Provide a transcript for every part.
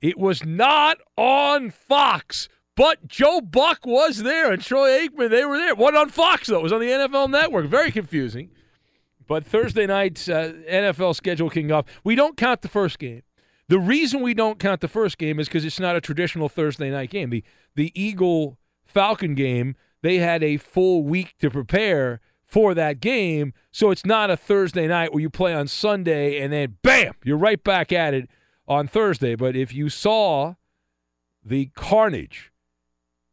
It was not on Fox, but Joe Buck was there and Troy Aikman, they were there. What on Fox, though? It was on the NFL Network. Very confusing. But Thursday night's uh, NFL schedule kicking off. We don't count the first game. The reason we don't count the first game is because it's not a traditional Thursday night game. The the Eagle Falcon game, they had a full week to prepare for that game, so it's not a Thursday night where you play on Sunday and then bam, you're right back at it on Thursday. But if you saw the carnage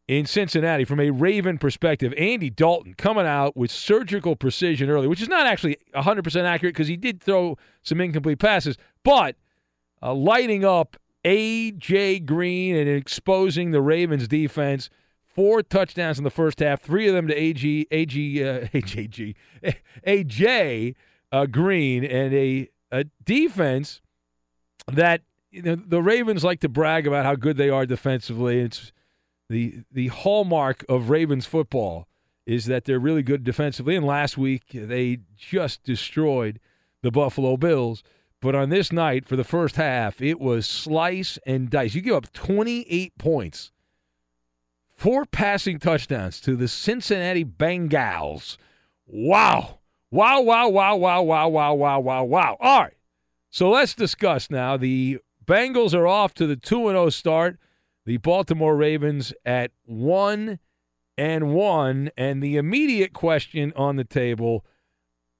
in Cincinnati from a Raven perspective, Andy Dalton coming out with surgical precision early, which is not actually 100% accurate because he did throw some incomplete passes, but uh, lighting up A.J. Green and exposing the Ravens defense. Four touchdowns in the first half, three of them to A.G. A.G. Uh, A.J. A.J. Uh, Green, and a, a defense that you know, the Ravens like to brag about how good they are defensively. It's the the hallmark of Ravens football is that they're really good defensively. And last week they just destroyed the Buffalo Bills. But on this night, for the first half, it was slice and dice. You give up 28 points, four passing touchdowns to the Cincinnati Bengals. Wow. Wow, wow, wow, wow, wow, wow, wow, wow, wow. All right. So let's discuss now. The Bengals are off to the 2 0 start. The Baltimore Ravens at 1 and 1. And the immediate question on the table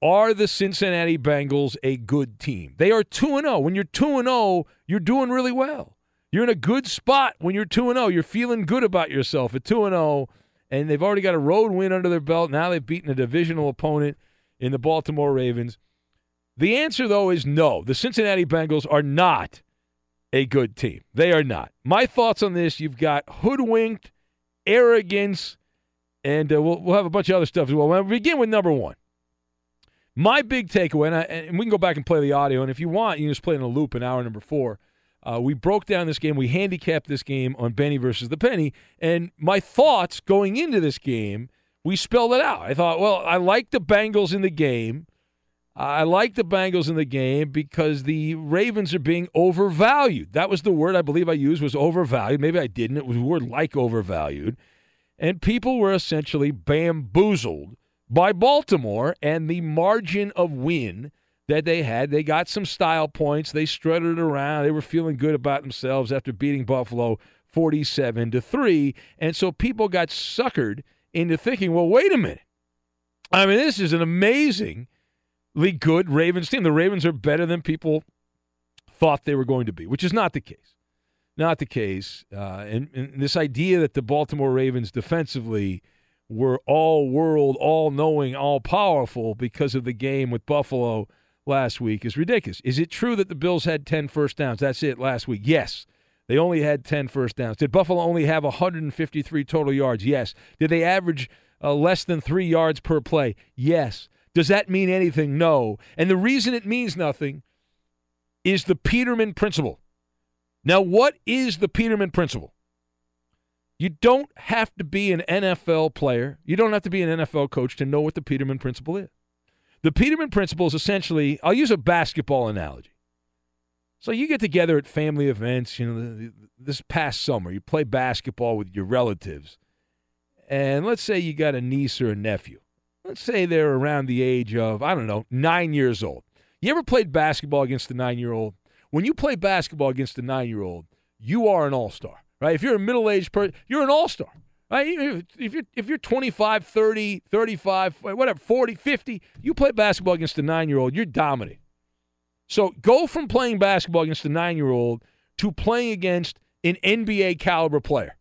are the Cincinnati Bengals a good team? They are 2 0. When you're 2 0, you're doing really well. You're in a good spot when you're 2 0. You're feeling good about yourself at 2 0, and they've already got a road win under their belt. Now they've beaten a divisional opponent in the Baltimore Ravens. The answer, though, is no. The Cincinnati Bengals are not a good team. They are not. My thoughts on this you've got hoodwinked, arrogance, and uh, we'll, we'll have a bunch of other stuff as well. We'll begin with number one. My big takeaway, and, I, and we can go back and play the audio, and if you want, you can just play in a loop in hour number four. Uh, we broke down this game. We handicapped this game on Benny versus the Penny. And my thoughts going into this game, we spelled it out. I thought, well, I like the Bengals in the game. I like the Bengals in the game because the Ravens are being overvalued. That was the word I believe I used was overvalued. Maybe I didn't. It was a word like overvalued. And people were essentially bamboozled by Baltimore and the margin of win that they had. They got some style points. They strutted around. They were feeling good about themselves after beating Buffalo 47 to 3. And so people got suckered into thinking, well, wait a minute. I mean, this is an amazingly good Ravens team. The Ravens are better than people thought they were going to be, which is not the case. Not the case. Uh, and, and this idea that the Baltimore Ravens defensively were all world, all knowing, all powerful because of the game with Buffalo last week is ridiculous. Is it true that the Bills had 10 first downs? That's it last week. Yes. They only had 10 first downs. Did Buffalo only have 153 total yards? Yes. Did they average uh, less than three yards per play? Yes. Does that mean anything? No. And the reason it means nothing is the Peterman principle. Now, what is the Peterman principle? You don't have to be an NFL player. You don't have to be an NFL coach to know what the Peterman principle is. The Peterman principle is essentially, I'll use a basketball analogy. So you get together at family events, you know, this past summer, you play basketball with your relatives. And let's say you got a niece or a nephew. Let's say they're around the age of, I don't know, nine years old. You ever played basketball against a nine year old? When you play basketball against a nine year old, you are an all star, right? If you're a middle aged person, you're an all star. Right? If you're, if you're 25, 30, 35, whatever, 40, 50, you play basketball against a nine year old, you're dominating. So go from playing basketball against a nine year old to playing against an NBA caliber player.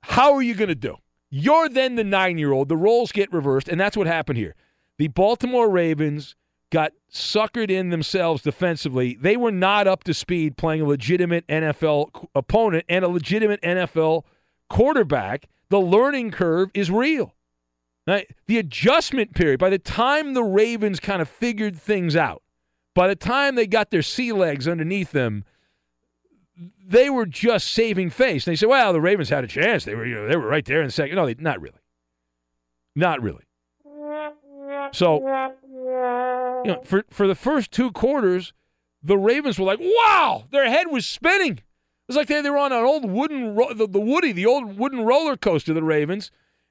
How are you going to do? You're then the nine year old. The roles get reversed, and that's what happened here. The Baltimore Ravens got suckered in themselves defensively. They were not up to speed playing a legitimate NFL opponent and a legitimate NFL quarterback. The learning curve is real. Now, the adjustment period, by the time the Ravens kind of figured things out, by the time they got their sea legs underneath them, they were just saving face. And they said, "Well, the Ravens had a chance. They were, you know, they were right there in the second. No, they, not really, not really. So, you know, for for the first two quarters, the Ravens were like, "Wow!" Their head was spinning. It was like they, they were on an old wooden, ro- the, the Woody, the old wooden roller coaster. The Ravens,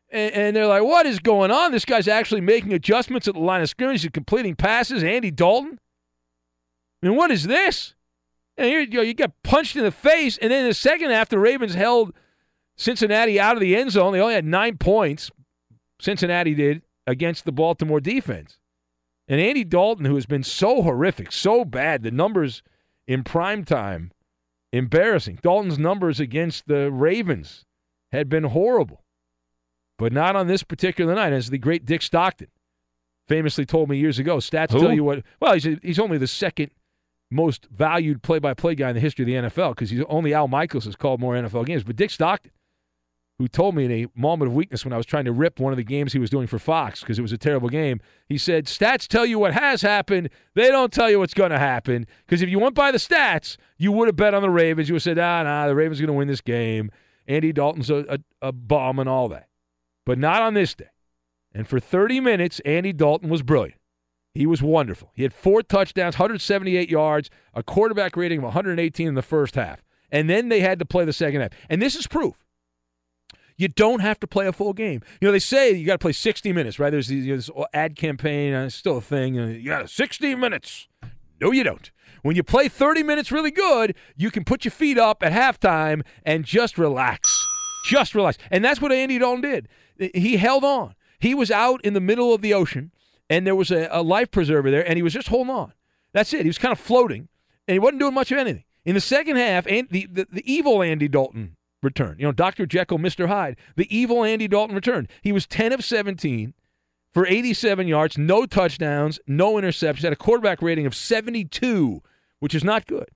and, and, they're like, "What is going on? This guy's actually making adjustments at the line of scrimmage. He's completing passes. Andy Dalton. I mean, what is this?" And you, you, know, you get punched in the face, and then in the second half, the Ravens held Cincinnati out of the end zone. They only had nine points. Cincinnati did against the Baltimore defense. And Andy Dalton, who has been so horrific, so bad, the numbers in prime time, embarrassing. Dalton's numbers against the Ravens had been horrible, but not on this particular night, as the great Dick Stockton famously told me years ago. Stats Who? tell you what. Well, he's, he's only the second most valued play-by-play guy in the history of the NFL because he's only Al Michaels has called more NFL games. But Dick Stockton, who told me in a moment of weakness when I was trying to rip one of the games he was doing for Fox because it was a terrible game, he said, "Stats tell you what has happened; they don't tell you what's going to happen. Because if you went by the stats, you would have bet on the Ravens. You would have said, ah, nah, the Ravens are going to win this game. Andy Dalton's a, a, a and all that, but not on this day." And for 30 minutes, Andy Dalton was brilliant. He was wonderful. He had four touchdowns, 178 yards, a quarterback rating of 118 in the first half. And then they had to play the second half. And this is proof. You don't have to play a full game. You know, they say you got to play 60 minutes, right? There's, this ad campaign, uh, it's still a thing. You got 60 minutes. No, you don't. When you play 30 minutes really good, you can put your feet up at halftime and just relax. Just relax. And that's what Andy Dalton did. He held on. He was out in the middle of the ocean, and there was a, a life preserver there, and he was just holding on. That's it. He was kind of floating, and he wasn't doing much of anything. In the second half, and the, the, the evil Andy Dalton returned. You know, Dr. Jekyll, Mr. Hyde. The evil Andy Dalton returned. He was 10 of 17 for 87 yards, no touchdowns, no interceptions, had a quarterback rating of 72, which is not good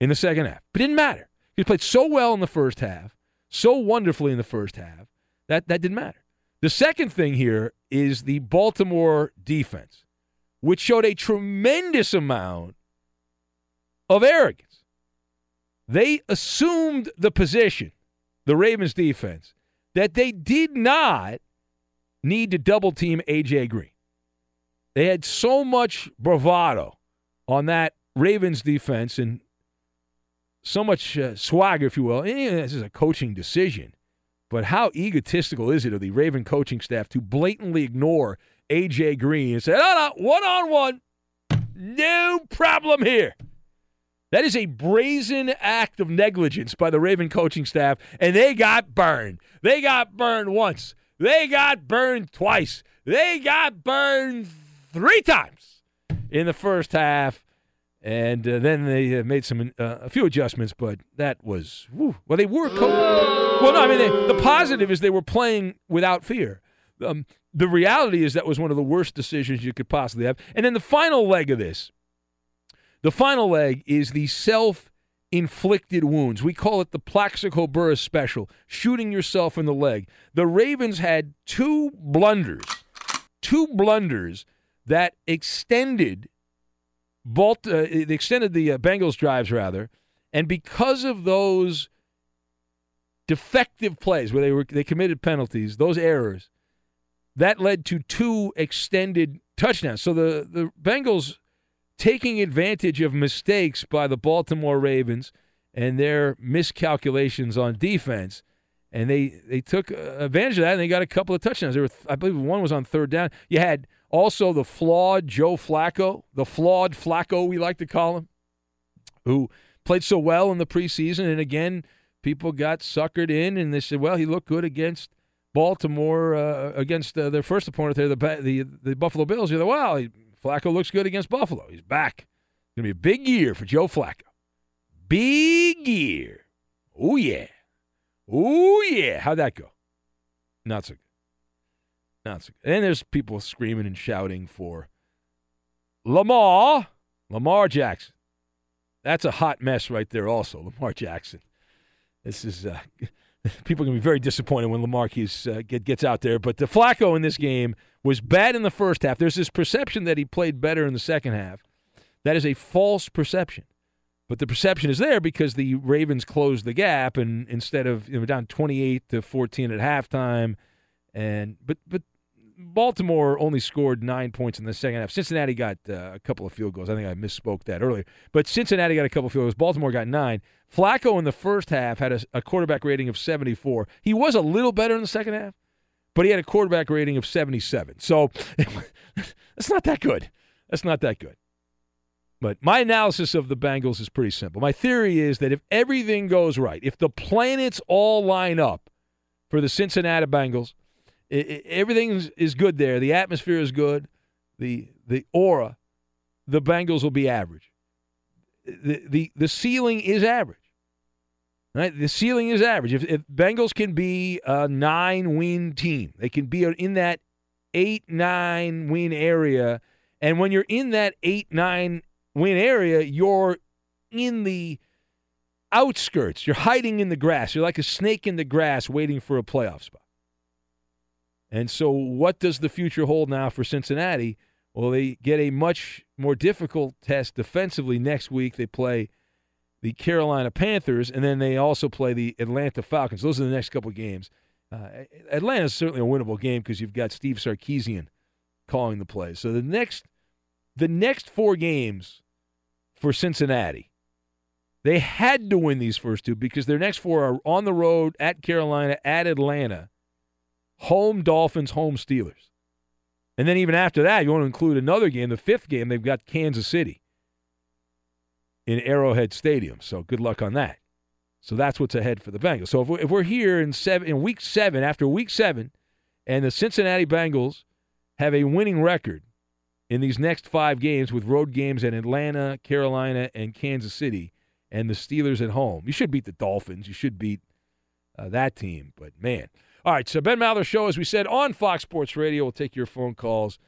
in the second half. But it didn't matter. He played so well in the first half, so wonderfully in the first half, that that didn't matter. The second thing here is the Baltimore defense, which showed a tremendous amount of arrogance. They assumed the position, the Ravens defense, that they did not need to double team A.J. Green. They had so much bravado on that Ravens defense and so much uh, swagger, if you will. And this is a coaching decision. But how egotistical is it of the Raven coaching staff to blatantly ignore A.J. Green and say, no, no, one on one, no problem here. That is a brazen act of negligence by the Raven coaching staff, and they got burned. They got burned once. They got burned twice. They got burned three times in the first half. And uh, then they uh, made some uh, a few adjustments, but that was whew. well. They were co- well. No, I mean they, the positive is they were playing without fear. Um, the reality is that was one of the worst decisions you could possibly have. And then the final leg of this, the final leg is the self inflicted wounds. We call it the Plaxico Burress special, shooting yourself in the leg. The Ravens had two blunders, two blunders that extended Balt, uh, extended the uh, Bengals drives rather, and because of those defective plays where they were they committed penalties, those errors, that led to two extended touchdowns. So the the Bengals taking advantage of mistakes by the Baltimore Ravens and their miscalculations on defense. And they, they took advantage of that and they got a couple of touchdowns. There were, I believe one was on third down. You had also the flawed Joe Flacco, the flawed Flacco, we like to call him, who played so well in the preseason. And again, people got suckered in and they said, well, he looked good against Baltimore, uh, against uh, their first opponent there, the, the, the Buffalo Bills. You're like, he, Flacco looks good against Buffalo. He's back. It's going to be a big year for Joe Flacco. Big year. Oh, yeah. Oh, yeah. How'd that go? Not so good. Not so. And there's people screaming and shouting for Lamar, Lamar Jackson. That's a hot mess right there, also, Lamar Jackson. This is. Uh, people to be very disappointed when Lamar uh, get, gets out there. But the Flacco in this game was bad in the first half. There's this perception that he played better in the second half. That is a false perception. But the perception is there because the Ravens closed the gap, and instead of you know, down 28 to 14 at halftime, and but but Baltimore only scored nine points in the second half. Cincinnati got uh, a couple of field goals. I think I misspoke that earlier. But Cincinnati got a couple of field goals. Baltimore got nine. Flacco in the first half had a, a quarterback rating of 74. He was a little better in the second half, but he had a quarterback rating of 77. So that's not that good. That's not that good. But my analysis of the Bengals is pretty simple. My theory is that if everything goes right, if the planets all line up for the Cincinnati Bengals, it, it, everything is good there. The atmosphere is good. The the aura, the Bengals will be average. The the the ceiling is average. Right? The ceiling is average. If, if Bengals can be a nine win team, they can be in that eight nine win area. And when you're in that eight nine win area, you're in the outskirts. You're hiding in the grass. You're like a snake in the grass waiting for a playoff spot. And so, what does the future hold now for Cincinnati? Well, they get a much more difficult test defensively next week. They play the Carolina Panthers, and then they also play the Atlanta Falcons. Those are the next couple of games. Uh, Atlanta is certainly a winnable game because you've got Steve Sarkisian calling the plays. So the next, the next four games for Cincinnati They had to win these first two because their next four are on the road at Carolina, at Atlanta, home Dolphins, home Steelers. And then even after that, you want to include another game, the fifth game, they've got Kansas City in Arrowhead Stadium. So good luck on that. So that's what's ahead for the Bengals. So if we're, if we're here in seven in week seven, after week seven, and the Cincinnati Bengals have a winning record in these next five games with road games in Atlanta, Carolina, and Kansas City, and the Steelers at home, you should beat the Dolphins. You should beat uh, that team. But man, all right. So Ben Maller show, as we said on Fox Sports Radio, we'll take your phone calls.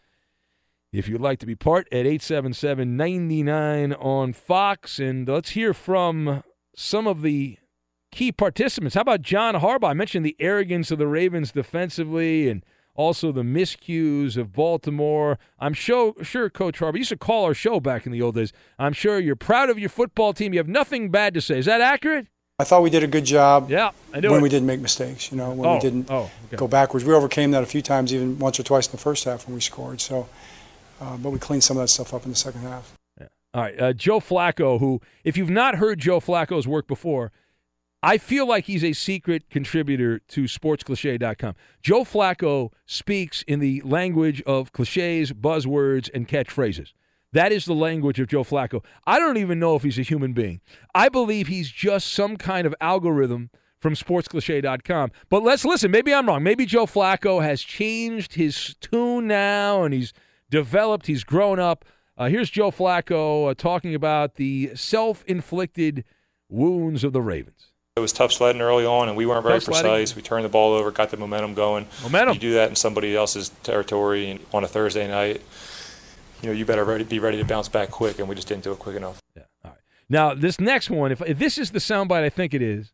If you'd like to be part at 877 99 on Fox. And let's hear from some of the key participants. How about John Harbaugh? I mentioned the arrogance of the Ravens defensively and also the miscues of Baltimore. I'm sure, sure Coach Harbaugh used to call our show back in the old days. I'm sure you're proud of your football team. You have nothing bad to say. Is that accurate? I thought we did a good job. Yeah, I when it. we didn't make mistakes. You know, when oh, we didn't oh, okay. go backwards. We overcame that a few times, even once or twice in the first half when we scored. So, uh, but we cleaned some of that stuff up in the second half. Yeah. All right, uh, Joe Flacco, who, if you've not heard Joe Flacco's work before, I feel like he's a secret contributor to sportscliche.com. Joe Flacco speaks in the language of cliches, buzzwords, and catchphrases. That is the language of Joe Flacco. I don't even know if he's a human being. I believe he's just some kind of algorithm from sportscliche.com. But let's listen. Maybe I'm wrong. Maybe Joe Flacco has changed his tune now and he's developed, he's grown up. Uh, here's Joe Flacco uh, talking about the self inflicted wounds of the Ravens. It was tough sledding early on, and we weren't very Tough sledding. precise. We turned the ball over, got the momentum going. Momentum. You do that in somebody else's territory on a Thursday night. You know, you better ready, be ready to bounce back quick, and we just didn't do it quick enough. Yeah. All right. Now, this next one, if, if this is the soundbite I think it is,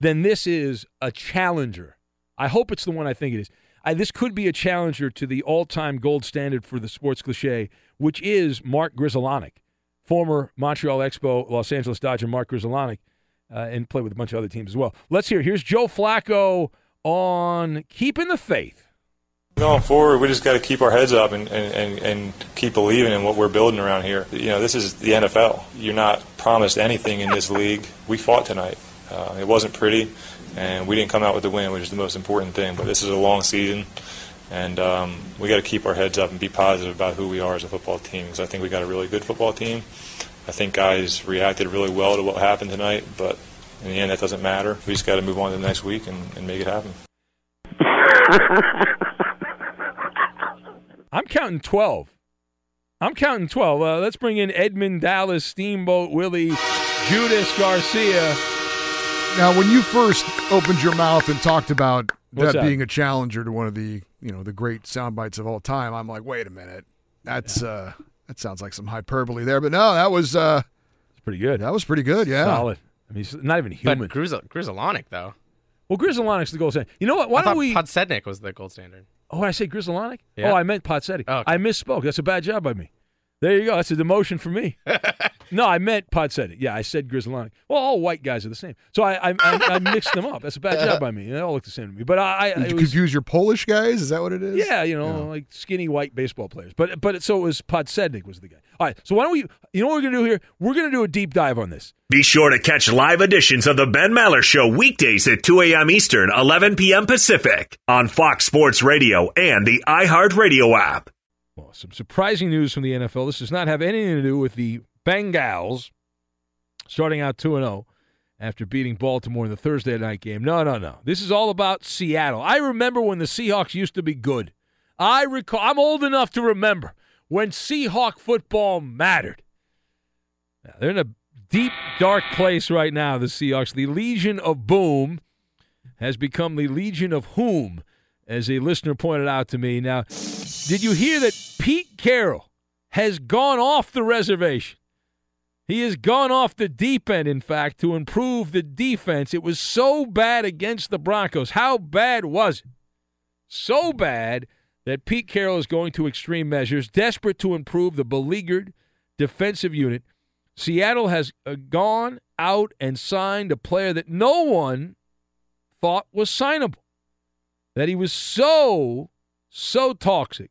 then this is a challenger. I hope it's the one I think it is. I, this could be a challenger to the all time gold standard for the sports cliche, which is Mark Grudzielanek, former Montreal Expo, Los Angeles Dodger Mark Grudzielanek, uh, and played with a bunch of other teams as well. Let's hear. Here's Joe Flacco on keeping the faith. Going forward, we just got to keep our heads up and, and, and, keep believing in what we're building around here. You know, this is the NFL. You're not promised anything in this league. We fought tonight. Uh, it wasn't pretty, and we didn't come out with the win, which is the most important thing. But this is a long season, and um, we got to keep our heads up and be positive about who we are as a football team. Because I think we got a really good football team. I think guys reacted really well to what happened tonight, but in the end, that doesn't matter. We just got to move on to the next week and, and make it happen. I'm counting 12. I'm counting 12. Uh, let's bring in Edmund Dallas, Steamboat Willie, Judas Garcia. Now, when you first opened your mouth and talked about that, that? being a challenger to one of the you know the great sound bites of all time, I'm like, wait a minute, that's uh, that sounds like some hyperbole there. But no, that was uh, It's pretty good. that was pretty good. Yeah, Solid. I mean, he's not even human. But Grizzle, Grudzielanek, though. well, Grudzielanek's the gold standard. You know what? Why I don't we? Podsednik was the gold standard. Oh, I say Grudzielanek? Yeah. Oh, I meant Podsednik. Oh, okay. I misspoke. That's a bad job by me. There you go. That's a demotion for me. no, I meant Podsednik. Yeah, I said Grudzielanek. Well, all white guys are the same. So I I, I, I mixed them up. That's a bad job by me. They all look the same to me. But I, I Did you was, confuse your Polish guys? Is that what it is? Yeah, you know, like skinny white baseball players. But but so it was Podsednik was the guy. All right. So why don't we? You know what we're gonna do here? We're gonna do a deep dive on this. Be sure to catch live editions of The Ben Maller Show weekdays at 2 a.m. Eastern, 11 p.m. Pacific on Fox Sports Radio and the iHeartRadio app. Well, some surprising news from the NFL. This does not have anything to do with the Bengals starting out 2 0 after beating Baltimore in the Thursday night game. No, no, no. This is all about Seattle. I remember when the Seahawks used to be good. I recall, I'm old enough to remember when Seahawk football mattered. Now, they're in a deep, dark place right now, the Seahawks. The Legion of Boom has become the Legion of Whom, as a listener pointed out to me. Now, did you hear that Pete Carroll has gone off the reservation? He has gone off the deep end, in fact, to improve the defense. It was so bad against the Broncos. How bad was it? So bad that Pete Carroll is going to extreme measures, desperate to improve the beleaguered defensive unit. Seattle has uh, gone out and signed a player that no one thought was signable. That he was so, so toxic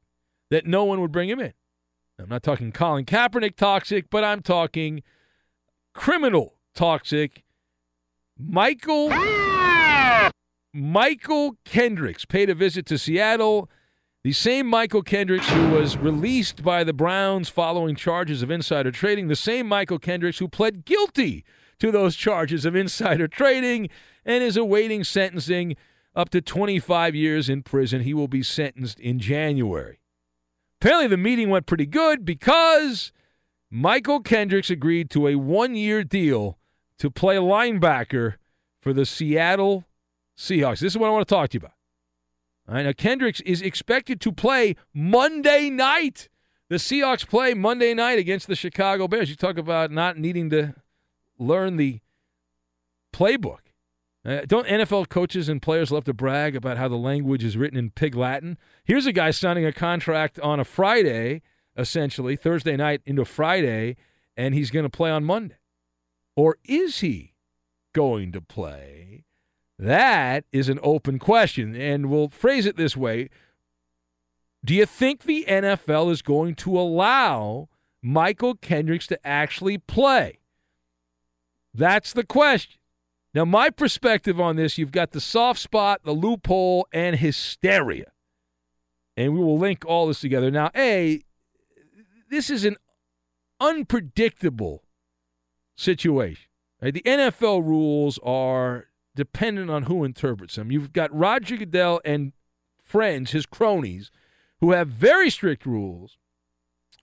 that no one would bring him in. I'm not talking Colin Kaepernick toxic, but I'm talking criminal toxic. Mychael Mychael Kendricks paid a visit to Seattle. The same Mychael Kendricks who was released by the Browns following charges of insider trading, the same Mychael Kendricks who pled guilty to those charges of insider trading and is awaiting sentencing up to 25 years in prison. He will be sentenced in January. Apparently, the meeting went pretty good because Mychael Kendricks agreed to a one year deal to play linebacker for the Seattle Seahawks. This is what I want to talk to you about. All right, now, Kendricks is expected to play Monday night. The Seahawks play Monday night against the Chicago Bears. You talk about not needing to learn the playbook. Uh, don't NFL coaches and players love to brag about how the language is written in pig Latin? Here's a guy signing a contract on a Friday, essentially, Thursday night into Friday, and he's going to play on Monday. Or is he going to play? That is an open question. And we'll phrase it this way Do you think the NFL is going to allow Mychael Kendricks to actually play? That's the question. Now, my perspective on this you've got the soft spot, the loophole, and hysteria. And we will link all this together. Now, A, this is an unpredictable situation. Right? The NFL rules are dependent on who interprets them. You've got Roger Goodell and friends, his cronies, who have very strict rules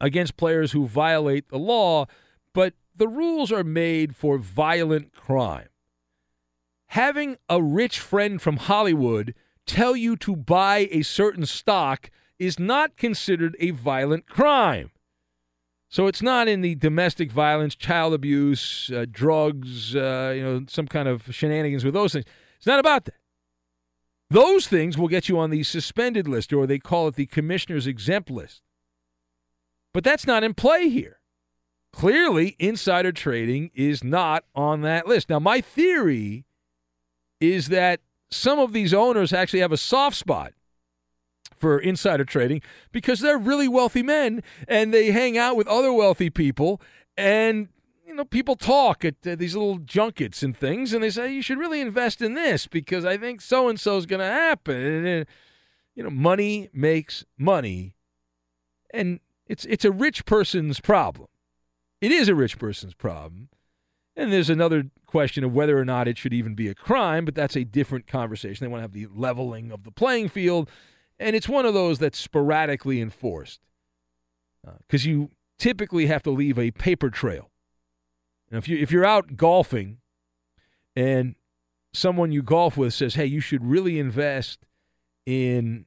against players who violate the law, but the rules are made for violent crime. Having a rich friend from Hollywood tell you to buy a certain stock is not considered a violent crime. So it's not in the domestic violence, child abuse, uh, drugs, uh, you know, some kind of shenanigans with those things. It's not about that. Those things will get you on the suspended list, or they call it the commissioner's exempt list. But that's not in play here. Clearly, insider trading is not on that list. Now, my theory is that some of these owners actually have a soft spot for insider trading because they're really wealthy men and they hang out with other wealthy people and you know people talk at uh, these little junkets and things and they say you should really invest in this because I think so and so is going to happen. And uh, you know money makes money and it's it's a rich person's problem. It is a rich person's problem and there's another question of whether or not it should even be a crime but that's a different conversation they want to have the leveling of the playing field and it's one of those that's sporadically enforced because uh, you typically have to leave a paper trail. And if you if you're out golfing, and someone you golf with says, "Hey, you should really invest in,"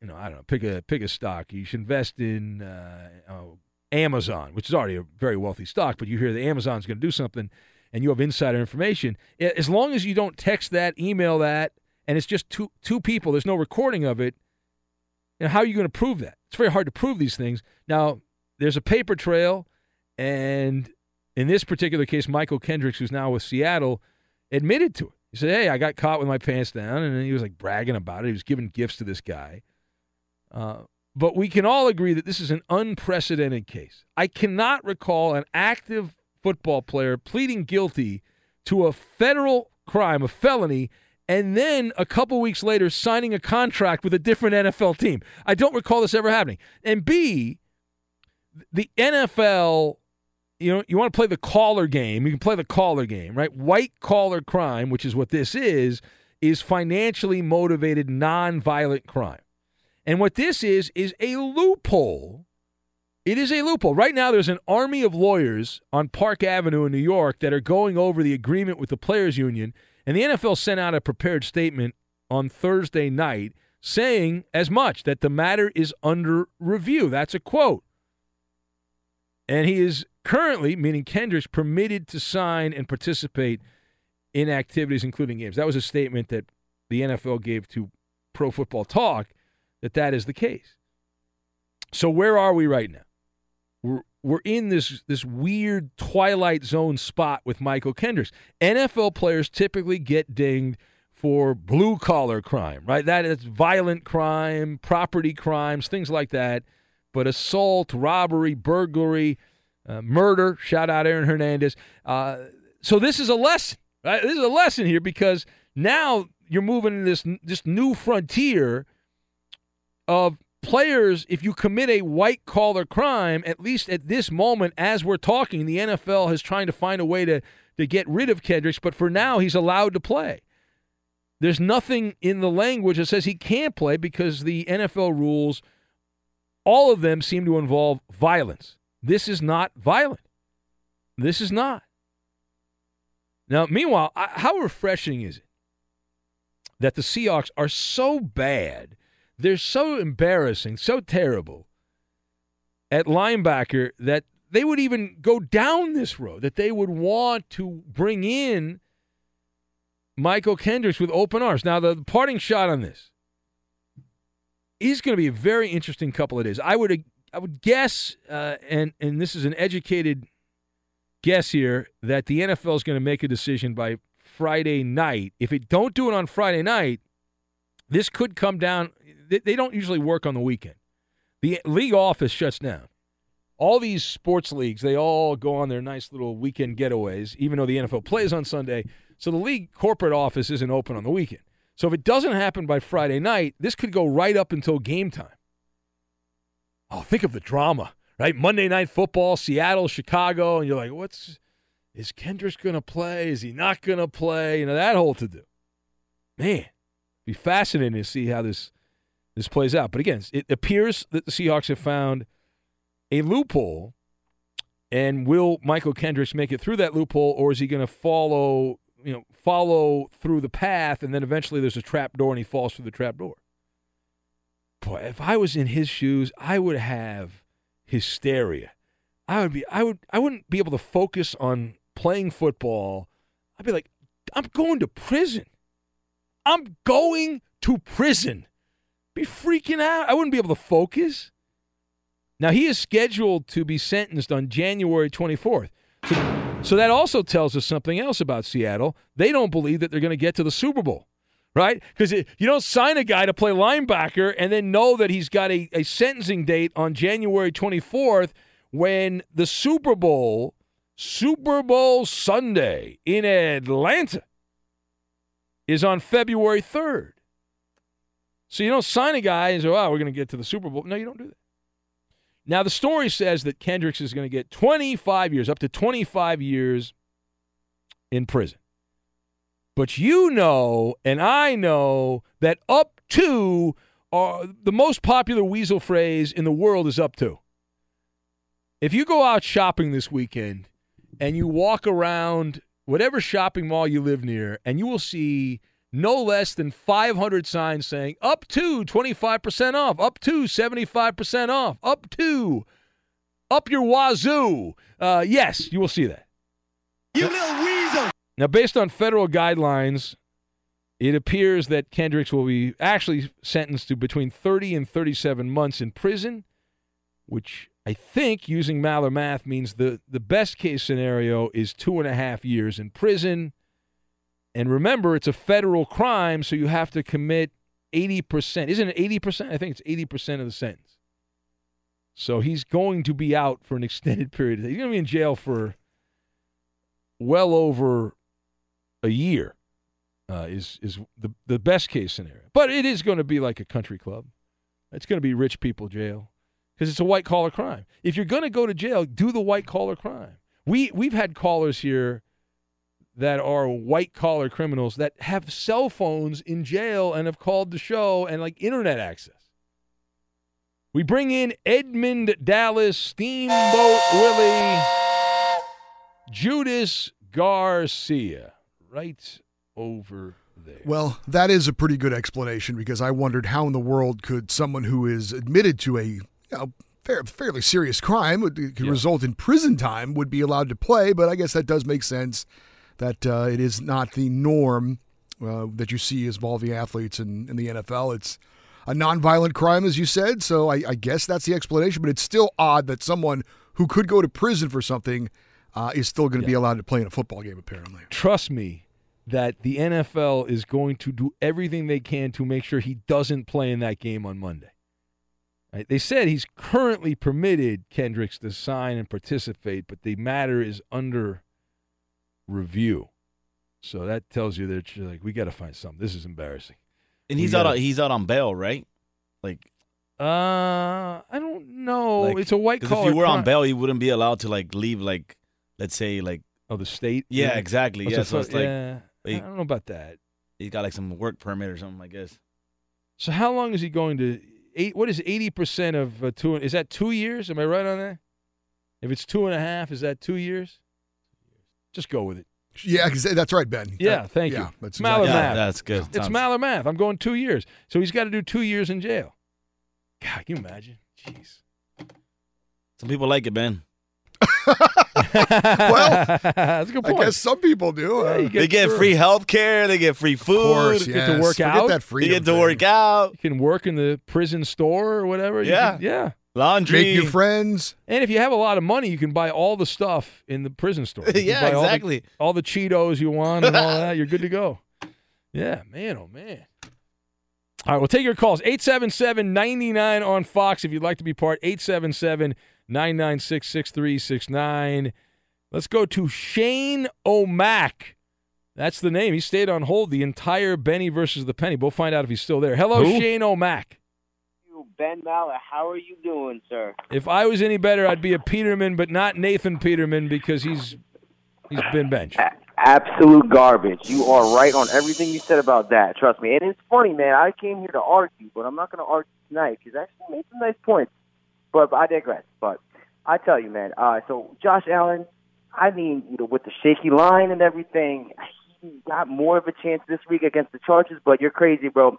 you know, I don't know, pick a pick a stock. You should invest in uh, oh, Amazon, which is already a very wealthy stock. But you hear that Amazon's going to do something, and you have insider information. As long as you don't text that, email that, and it's just two two people, there's no recording of it and how are you going to prove that? It's very hard to prove these things. Now, there's a paper trail, and in this particular case, Mychael Kendricks, who's now with Seattle, admitted to it. He said, Hey, I got caught with my pants down. And he was like bragging about it. He was giving gifts to this guy. Uh, but we can all agree that this is an unprecedented case. I cannot recall an active football player pleading guilty to a federal crime, a felony, and then a couple weeks later signing a contract with a different NFL team. I don't recall this ever happening. And B, the NFL, you know, you want to play the caller game, you can play the caller game, right? White collar crime, which is what this is, is financially motivated nonviolent crime. And what this is is a loophole. It is a loophole. Right now there's an army of lawyers on Park Avenue in New York that are going over the agreement with the players union and the NFL sent out a prepared statement on Thursday night saying as much that the matter is under review. That's a quote. And he is currently, meaning Kendricks, permitted to sign and participate in activities, including games. That was a statement that the NFL gave to Pro Football Talk that that is the case. So where are we right now? We're we're in this this weird twilight zone spot with Mychael Kendricks. NFL players typically get dinged for blue collar crime, right? That is violent crime, property crimes, things like that. But assault, robbery, burglary, uh, murder, shout out Aaron Hernandez. Uh, So this is a lesson. Right? This is a lesson here because now you're moving in this this new frontier of players. If you commit a white collar crime, at least at this moment, as we're talking, the NFL is trying to find a way to to get rid of Kendricks. But for now, he's allowed to play. There's nothing in the language that says he can't play because the NFL rules, all of them seem to involve violence. This is not violent. This is not. Now, meanwhile, how refreshing is it that the Seahawks are so bad? They're so embarrassing, so terrible at linebacker that they would even go down this road, that they would want to bring in Mychael Kendricks with open arms. Now, the parting shot on this is going to be a very interesting couple of days. I would, I would guess, uh, and and this is an educated guess here, that the NFL is going to make a decision by Friday night. If it don't do it on Friday night, this could come down. They, don't usually work on the weekend. The league office shuts down. All these sports leagues, they all go on their nice little weekend getaways, even though the NFL plays on Sunday. So the league corporate office isn't open on the weekend. So if it doesn't happen by Friday night, this could go right up until game time. Oh, think of the drama, right? Monday night football, Seattle, Chicago, and you're like, what's is Kendrick going to play? Is he not going to play? You know, that whole to do. Man, be fascinating to see how this this plays out. But again, it appears that the Seahawks have found a loophole. And will Mychael Kendricks make it through that loophole, or is he going to follow you know, follow through the path, and then eventually there's a trap door and he falls through the trap door. Boy, if I was in his shoes, I would have hysteria. I would be I would I wouldn't be able to focus on playing football. I'd be like, I'm going to prison. I'm going to prison. Be freaking out. I wouldn't be able to focus. Now he is scheduled to be sentenced on January 24th. So so that also tells us something else about Seattle. They don't believe that they're going to get to the Super Bowl, right? Because you don't sign a guy to play linebacker and then know that he's got a, a sentencing date on January 24th when the Super Bowl, Super Bowl Sunday in Atlanta, is on February 3rd. So you don't sign a guy and say, oh, we're going to get to the Super Bowl. No, you don't do that. Now, the story says that Kendricks is going to get 25 years, up to 25 years in prison. But you know, and I know, that up to uh, the most popular weasel phrase in the world is up to. If you go out shopping this weekend and you walk around whatever shopping mall you live near, and you will see no less than 500 signs saying up to 25% off, up to 75% off, up to, up your wazoo. Uh, yes, you will see that. You little weasel. Now, based on federal guidelines, it appears that Kendricks will be actually sentenced to between 30 and 37 months in prison, which I think, using Maller math, means the, the best case scenario is two and a half years in prison. And remember, it's a federal crime, so you have to commit 80%. Isn't it 80%? I think it's 80% of the sentence. So he's going to be out for an extended period. He's going to be in jail for well over a year. Uh, is is the the best case scenario, but it is going to be like a country club. It's going to be rich people jail because it's a white collar crime. If you're going to go to jail, do the white collar crime. We we've had callers here that are white collar criminals that have cell phones in jail and have called the show and like internet access. We bring in Edmund Dallas, Steamboat Willie, Judas Garcia, right over there. Well, that is a pretty good explanation because I wondered how in the world could someone who is admitted to a you know, fair, fairly serious crime would could yeah. result in prison time would be allowed to play, but I guess that does make sense that uh, it is not the norm uh, that you see as involving athletes in, in the NFL. It's a nonviolent crime, as you said. So I, I, guess that's the explanation. But it's still odd that someone who could go to prison for something uh, is still going to yeah. be allowed to play in a football game. Apparently, trust me that the NFL is going to do everything they can to make sure he doesn't play in that game on Monday. Right? They said he's currently permitted Kendricks to sign and participate, but the matter is under review. So that tells you that you're like, we got to find something. This is embarrassing. And he's out. gotta- On, he's out on bail, right? Like, Uh, I don't know. like it's a white collar. If you were on bail, you wouldn't be allowed to like leave. Like, let's say, like, oh, the state. Yeah, exactly. What's Yeah, so it's like, yeah, he- I don't know about that. He's got like some work permit or something, I guess. So how long is he going to? Eight. What is eighty percent of uh, two? Is that two years? Am I right on that? If it's two and a half, is that two years? Just go with it. Yeah, that's right, Ben. Yeah, That- thank yeah, you. That's Maller exactly- math. that's good. It's Sounds- Maller math. I'm going two years. So he's got to do two years in jail. God, can you imagine? Jeez. Some people like it, Ben. well, that's a good point. I guess some people do. Uh, you they get through. free health care. They get free food. course, You get to yes. work Forget out. that You freedom get to thing. work out. You can work in the prison store or whatever. You Yeah. can- yeah. Laundry. Make new friends. And if you have a lot of money, you can buy all the stuff in the prison store. Yeah, buy all the- exactly. All the, Cheetos you want and all that. You're good to go. Yeah, man, oh man. All right, we'll take your calls. 877 99 on Fox if you'd like to be part. 877 996 6369. Let's go to Shane O'Mac. That's the name. He stayed on hold the entire Benny versus the Penny. We'll find out if he's still there. Hello, Who? Shane O'Mac. You, Ben Maller. How are you doing, sir? If I was any better, I'd be a Peterman, but not Nathan Peterman because he's he's been benched. Absolute garbage. You are right on everything you said about that. Trust me. And it's funny, man. I came here to argue, but I'm not going to argue tonight because I actually made some nice points. But, but I digress. But I tell you, man. Uh, so Josh Allen, I mean, you know, with the shaky line and everything, he got more of a chance this week against the Chargers. But you're crazy, bro.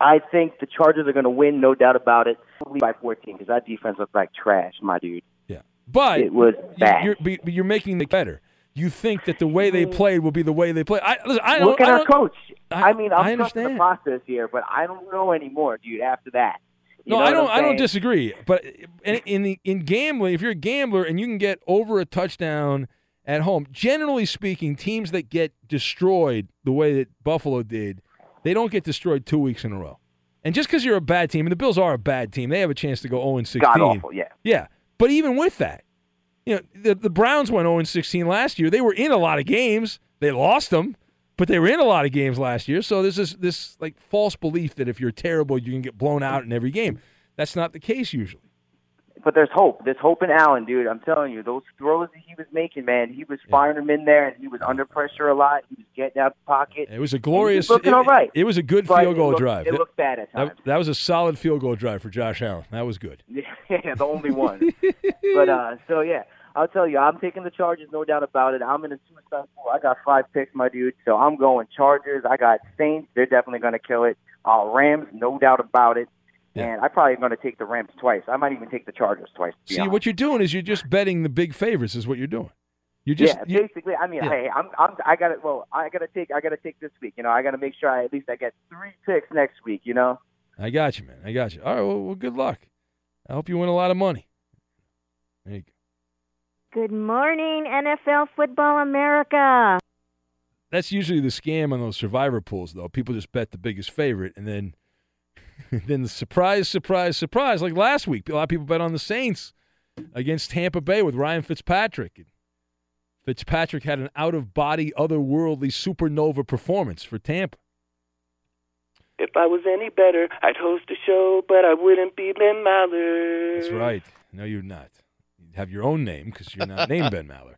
I think the Chargers are going to win, no doubt about it, by 14 because that defense looked like trash, my dude. Yeah, but It was bad. You're, you're making it better. You think that the way they mm-hmm. played will be the way they play. I, listen, I don't. Look at I our coach. I- I, mean, I'm I trusting the process here, but I don't know anymore, dude. After that, You No, I don't. I'm don't disagree. But in in, the, in gambling, if you're a gambler and you can get over a touchdown at home, generally speaking, teams that get destroyed the way that Buffalo did, they don't get destroyed two weeks in a row. And just because you're a bad team, and the Bills are a bad team, they have a chance to go 0 16. God awful, yeah. Yeah, but even with that, you know, the, the Browns went 0 16 last year. They were in a lot of games. They lost them, but they were in a lot of games last year. So there's this this like false belief that if you're terrible, you can get blown out in every game. That's not the case usually. But there's hope. There's hope in Allen, dude. I'm telling you, those throws that he was making, man, he was firing them in there, and he was under pressure a lot. He was getting out the pocket. It was a glorious. Was looking it, all right. it was a good But field it goal looked- drive. It looked bad at that, times. that was a solid field goal drive for Josh Allen. That was good. yeah, the only one. but uh, so yeah, I'll tell you, I'm taking the Chargers, no doubt about it. I'm in a suicide pool. I got five picks, my dude. So I'm going Chargers. I got Saints. They're definitely going to kill it. Uh, Rams, no doubt about it. And I probably am going to take the Rams twice. I might even take the Chargers twice. See, honest. what you're doing is you're just betting the big favorites. Is what you're doing. You're just yeah, you- basically. I mean, yeah. hey, I'm, I'm, I got to. Well, I got to take. I got to take this week. You know, I got to make sure I at least I get three picks next week. You know. I got you, man. I got you. All right. Well, well, good luck. I hope you win a lot of money. There you go. Good morning, NFL Football America. That's usually the scam on those survivor pools, though. People just bet the biggest favorite, and then, then the surprise, surprise, surprise. Like last week, a lot of people bet on the Saints against Tampa Bay with Ryan Fitzpatrick. Fitzpatrick had an out-of-body, otherworldly supernova performance for Tampa. If I was any better, I'd host a show, but I wouldn't be Ben Maller. That's right. No, you're not. You have your own name because you're not named Ben Maller.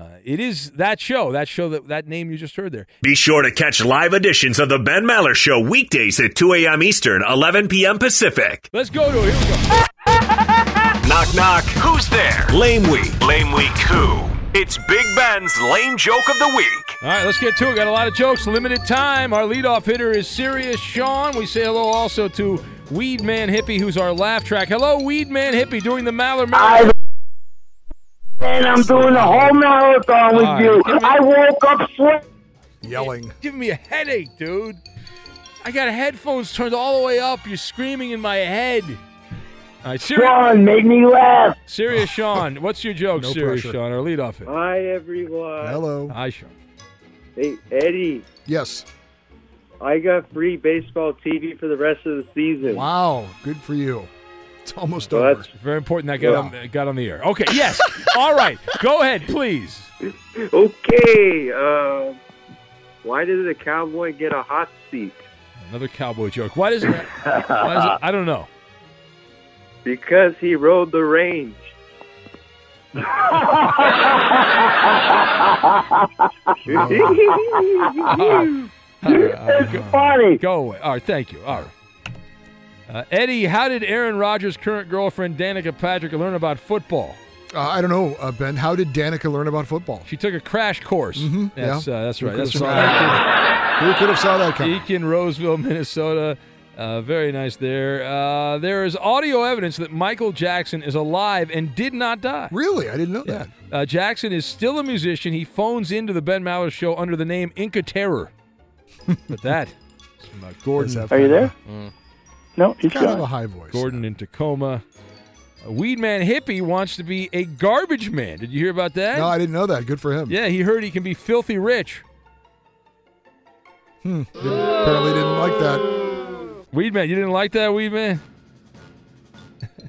Uh, it is that show, that show that that name you just heard there. Be sure to catch live editions of the Ben Maller Show weekdays at 2 a.m. Eastern, 11 p.m. Pacific. Let's go to it. Here we go. Knock, knock. Who's there? Lame Week. Lame Week who? It's Big Ben's Lame Joke of the Week. All right, let's get to it. Got a lot of jokes. Limited time. Our leadoff hitter is Sirius Sean. We say hello also to Weed Man Hippie, who's our laugh track. Hello, Weed Man Hippie, doing the Maller Maller. And I'm doing the whole marathon with All right. you. Me- I woke up sweating. Yelling. Giving me a headache, dude. I got headphones turned all the way up. You're screaming in my head. All right, Sirius. Sean, make me laugh. Serious Sean, what's your joke, No Sirius pressure. Sean, our leadoff hitter? Hi, everyone. Hello. Hi, Sean. Hey, Eddie, Yes. I got free baseball TV for the rest of the season. Wow. Good for you. It's almost Well, over. that's- Very important that got on got on the air. Okay, yes. All right, go ahead, please. Okay. Uh, why did the cowboy get a hot seat? Another cowboy joke. Why does it? Why is it I don't know. Because he rode the range. it's funny. Go away. All right, thank you. All right. Uh, Eddie, how did Aaron Rodgers' current girlfriend Danica Patrick learn about football? Uh, I don't know, uh, Ben. How did Danica learn about football? She took a crash course. Mm-hmm. That's, yeah. uh, that's Who right. could That's have saw that? Who could have saw that coming? Eakin, Roseville, Minnesota. Uh, very nice there. Uh, there is audio evidence that Michael Jackson is alive and did not die. Really? I didn't know that. Uh, Jackson is still a musician. He phones into the Ben Maller show under the name Inca Terror. but that is from uh, Gordon. Are you there? of Mm. No, he's kind of a high voice. Gordon in Tacoma. A weed man hippie wants to be a garbage man. Did you hear about that? No, I didn't know that. Good for him. Yeah, he heard he can be filthy rich. Hmm. Didn't- apparently didn't like that. Weed man, you didn't like that, weed man?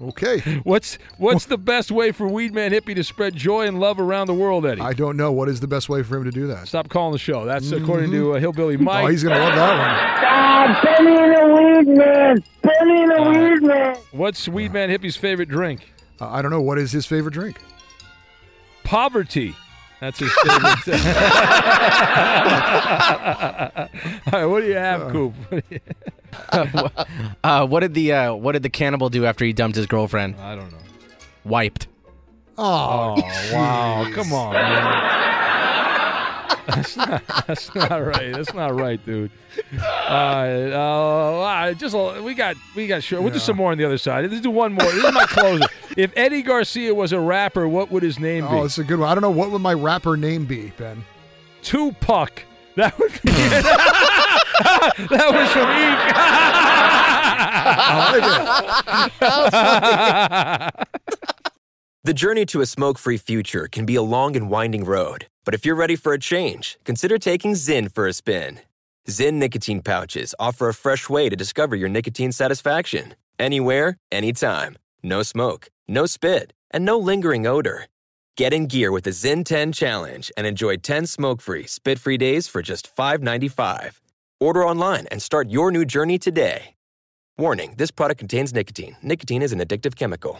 Okay. What's what's the best way for weed man hippie to spread joy and love around the world, Eddie? I don't know. What is the best way for him to do that? Stop calling the show. That's according to uh, Hillbilly Mike. Oh, he's going to love that one. Ah, put me in the weed man. Put me in the weed man. What's weed man hippie's favorite drink? Uh, I don't know. What is his favorite drink? Poverty. That's his favorite. All right, what do you have, Coop? uh, what did the uh, what did the cannibal do after he dumped his girlfriend? I don't know. Wiped. Oh, wow! Come on, man. That's not, that's not right. That's not right, dude. All right, uh, just a- we got we got sure. We'll do some more on the other side. Let's do one more. This is my closer. If Eddie Garcia was a rapper, what would his name be? Oh, it's a good one. I don't know. What would my rapper name be, Ben? Tupac. That would be. that was from The journey to a smoke free future can be a long and winding road, but if you're ready for a change, consider taking Zyn for a spin. Zyn nicotine pouches offer a fresh way to discover your nicotine satisfaction. Anywhere, anytime. No smoke, no spit, and no lingering odor. Get in gear with the Zyn 10 Challenge and enjoy 10 smoke free, spit free days for just $5.95. Order online and start your new journey today. Warning this product contains nicotine. Nicotine is an addictive chemical.